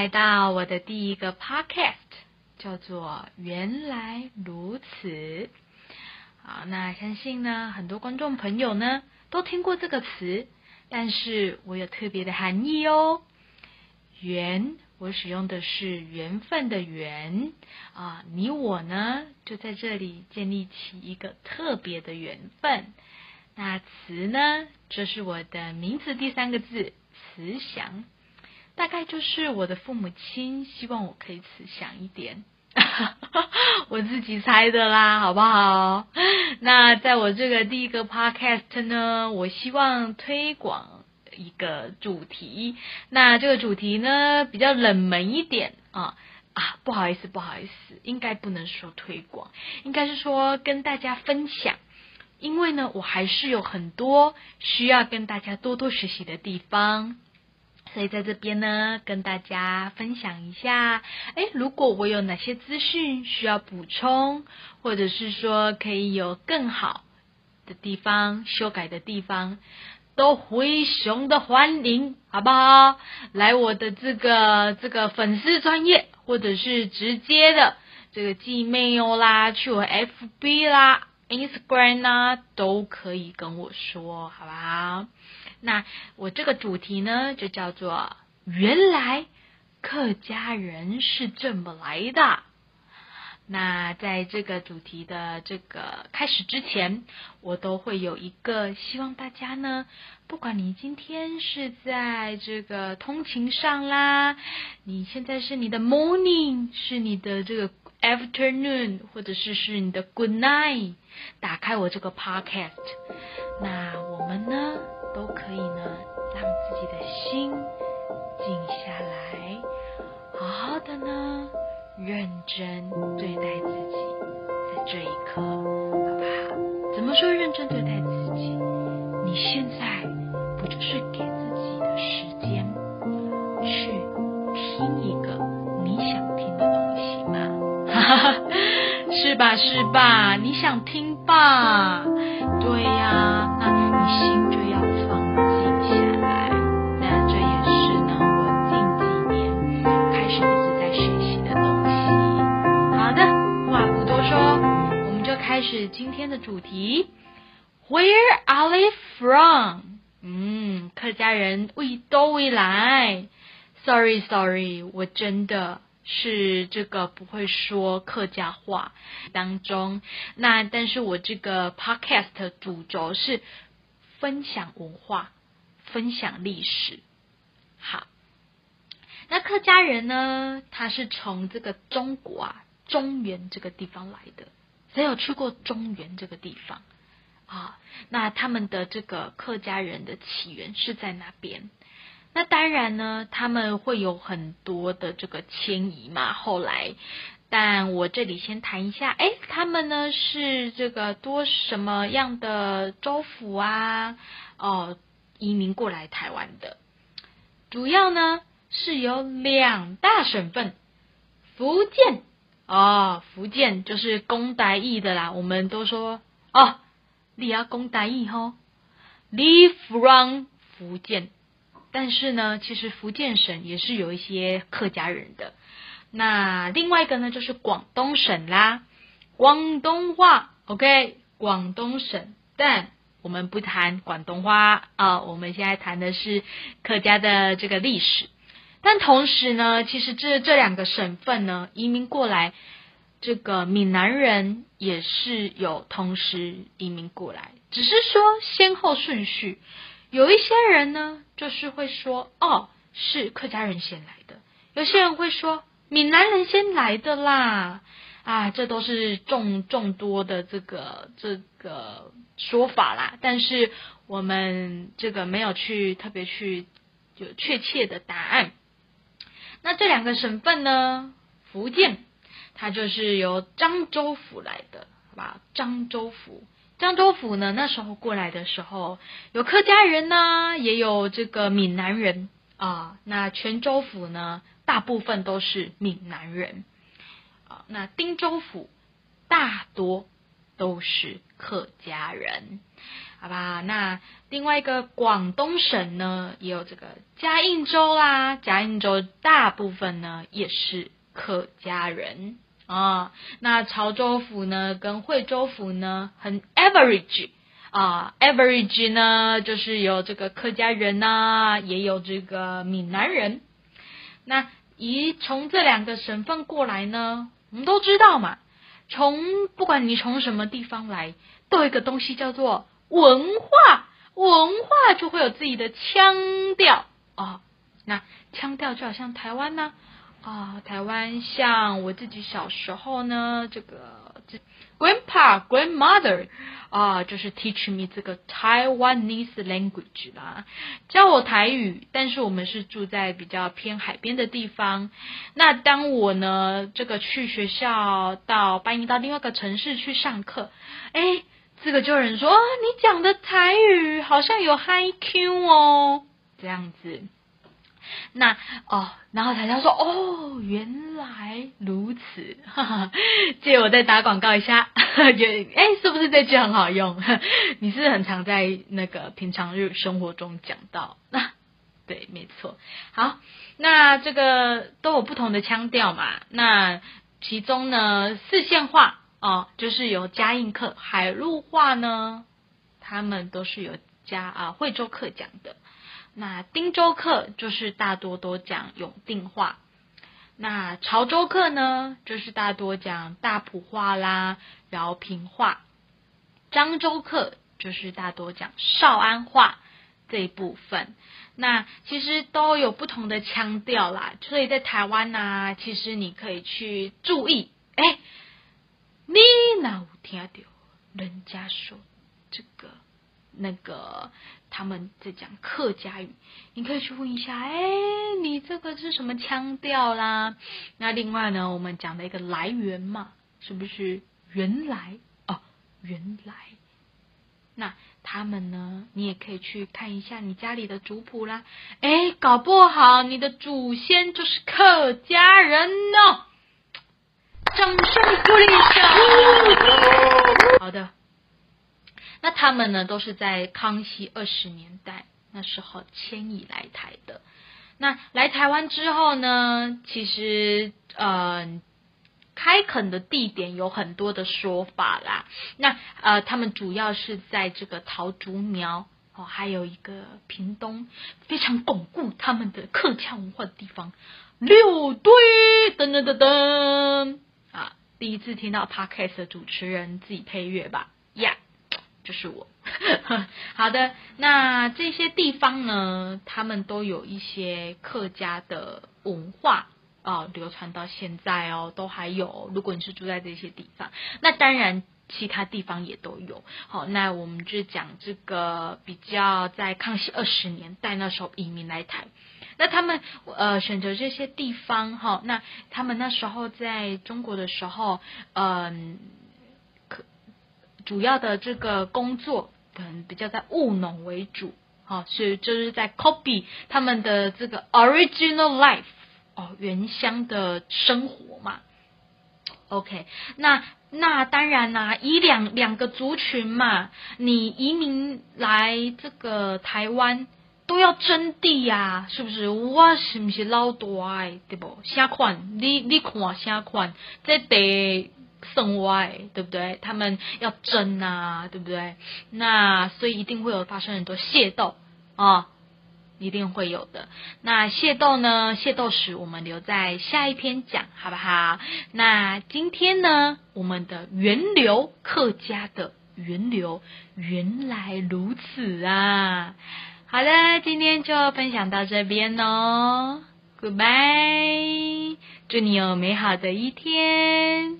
来到我的第一个 podcast，叫做《原来如此》。好，那相信呢，很多观众朋友呢都听过这个词，但是我有特别的含义哦。缘，我使用的是缘分的缘啊，你我呢就在这里建立起一个特别的缘分。那慈呢，这是我的名字第三个字，慈祥。大概就是我的父母亲希望我可以慈祥一点，我自己猜的啦，好不好？那在我这个第一个 podcast 呢，我希望推广一个主题，那这个主题呢比较冷门一点啊啊，不好意思，不好意思，应该不能说推广，应该是说跟大家分享，因为呢，我还是有很多需要跟大家多多学习的地方。所以在这边呢，跟大家分享一下，哎，如果我有哪些资讯需要补充，或者是说可以有更好的地方、修改的地方，都非常的欢迎，好不好？来我的这个这个粉丝专业，或者是直接的这个寄 mail 啦，去我 FB 啦、Instagram 啦，都可以跟我说，好不好？那我这个主题呢，就叫做“原来客家人是这么来的”。那在这个主题的这个开始之前，我都会有一个希望大家呢，不管你今天是在这个通勤上啦，你现在是你的 morning，是你的这个 afternoon，或者是是你的 good night，打开我这个 podcast，那我们呢，都可以呢，让自己的心静下来，好好的呢，认真对待自己，在这一刻，好不好？怎么说认真对待自己？你现在不就是给自己的时间，去听一个你想听的东西吗？哈哈，是吧？是吧？你想听吧？对呀，那你心就开始今天的主题，Where are they from？嗯，客家人未都未来。Sorry，Sorry，我真的是这个不会说客家话当中。那但是我这个 Podcast 主轴是分享文化，分享历史。好，那客家人呢，他是从这个中国啊，中原这个地方来的。谁有去过中原这个地方啊？那他们的这个客家人的起源是在哪边？那当然呢，他们会有很多的这个迁移嘛。后来，但我这里先谈一下，哎，他们呢是这个多什么样的州府啊？哦，移民过来台湾的，主要呢是有两大省份，福建。哦，福建就是讲台义的啦，我们都说哦，你要讲台语吼，你 from 福建，但是呢，其实福建省也是有一些客家人的。那另外一个呢，就是广东省啦，广东话，OK，广东省，但我们不谈广东话啊，我们现在谈的是客家的这个历史。但同时呢，其实这这两个省份呢，移民过来，这个闽南人也是有同时移民过来，只是说先后顺序。有一些人呢，就是会说，哦，是客家人先来的；有些人会说，闽南人先来的啦。啊，这都是众众多的这个这个说法啦。但是我们这个没有去特别去有确切的答案。那这两个省份呢？福建，它就是由漳州府来的，好吧？漳州府，漳州府呢，那时候过来的时候，有客家人呢、也有这个闽南人啊。那泉州府呢，大部分都是闽南人啊。那汀州府大多都是客家人，好吧？那另外一个广东省呢，也有这个嘉应州啦，嘉应州大部分呢也是客家人啊。那潮州府呢，跟惠州府呢，很 average 啊，average 呢就是有这个客家人呐、啊，也有这个闽南人。那一从这两个省份过来呢，我们都知道嘛。从不管你从什么地方来，都有一个东西叫做文化，文化就会有自己的腔调啊、哦。那腔调就好像台湾呢啊、台湾像我自己小时候呢，这个这 grandpa grandmother。啊，就是 teach me 这个 Taiwanese language 啦，教我台语。但是我们是住在比较偏海边的地方。那当我呢，这个去学校到搬移到另外一个城市去上课，哎，这个就有人说，你讲的台语好像有 Hi Q 哦，这样子。那哦，然后大家说哦，原来如此，哈哈，借我再打广告一下，觉得哎，是不是这句很好用？你是不是很常在那个平常日生活中讲到？那 对，没错。好，那这个都有不同的腔调嘛。那其中呢，四县话哦，就是有嘉应客，海陆话呢，他们都是有加啊惠州客讲的。那汀州客就是大多都讲永定话，那潮州客呢，就是大多讲大埔话啦、饶平话，漳州客就是大多讲绍安话这一部分。那其实都有不同的腔调啦，所以在台湾呢、其实你可以去注意，你哪有听到人家说这个那个？他们在讲客家语，你可以去问一下，哎，你这个是什么腔调啦？那另外呢，我们讲的一个来源嘛，是不是原来哦？原来，那他们呢，你也可以去看一下你家里的族谱啦。哎，搞不好你的祖先就是客家人哦！掌声鼓励一下。好的。那他们呢，都是在康熙二十年代那时候迁移来台的。那来台湾之后呢，其实呃，开垦的地点有很多的说法啦。那呃，他们主要是在这个桃竹苗哦，还有一个屏东，非常巩固他们的客家文化的地方。六堆噔噔噔噔！第一次听到 Podcast 的主持人自己配乐吧？呀、yeah!。就是我，好的，那这些地方呢，他们都有一些客家的文化啊、哦，流传到现在哦，都还有。如果你是住在这些地方，那当然其他地方也都有。好，那我们就讲这个比较在康熙二十年代那时候移民来台，那他们呃选择这些地方哈、哦，那他们那时候在中国的时候，嗯、呃。主要的这个工作可能比较在务农为主，好，所以就是在 copy 他们的这个 original life 哦，原乡的生活嘛。OK，那那当然啦、以两两个族群嘛，你移民来这个台湾都要争地呀、是不是？我是不是老大哎，对不？啥款？你你看啥款？这得。省外，对不对？他们要争啊，对不对？那所以一定会有发生很多械斗啊、一定会有的。那械斗呢？械斗史我们留在下一篇讲，好不好？那今天呢，我们的源流客家的源流原来如此啊！好的，今天就分享到这边哦，Goodbye，祝你有美好的一天。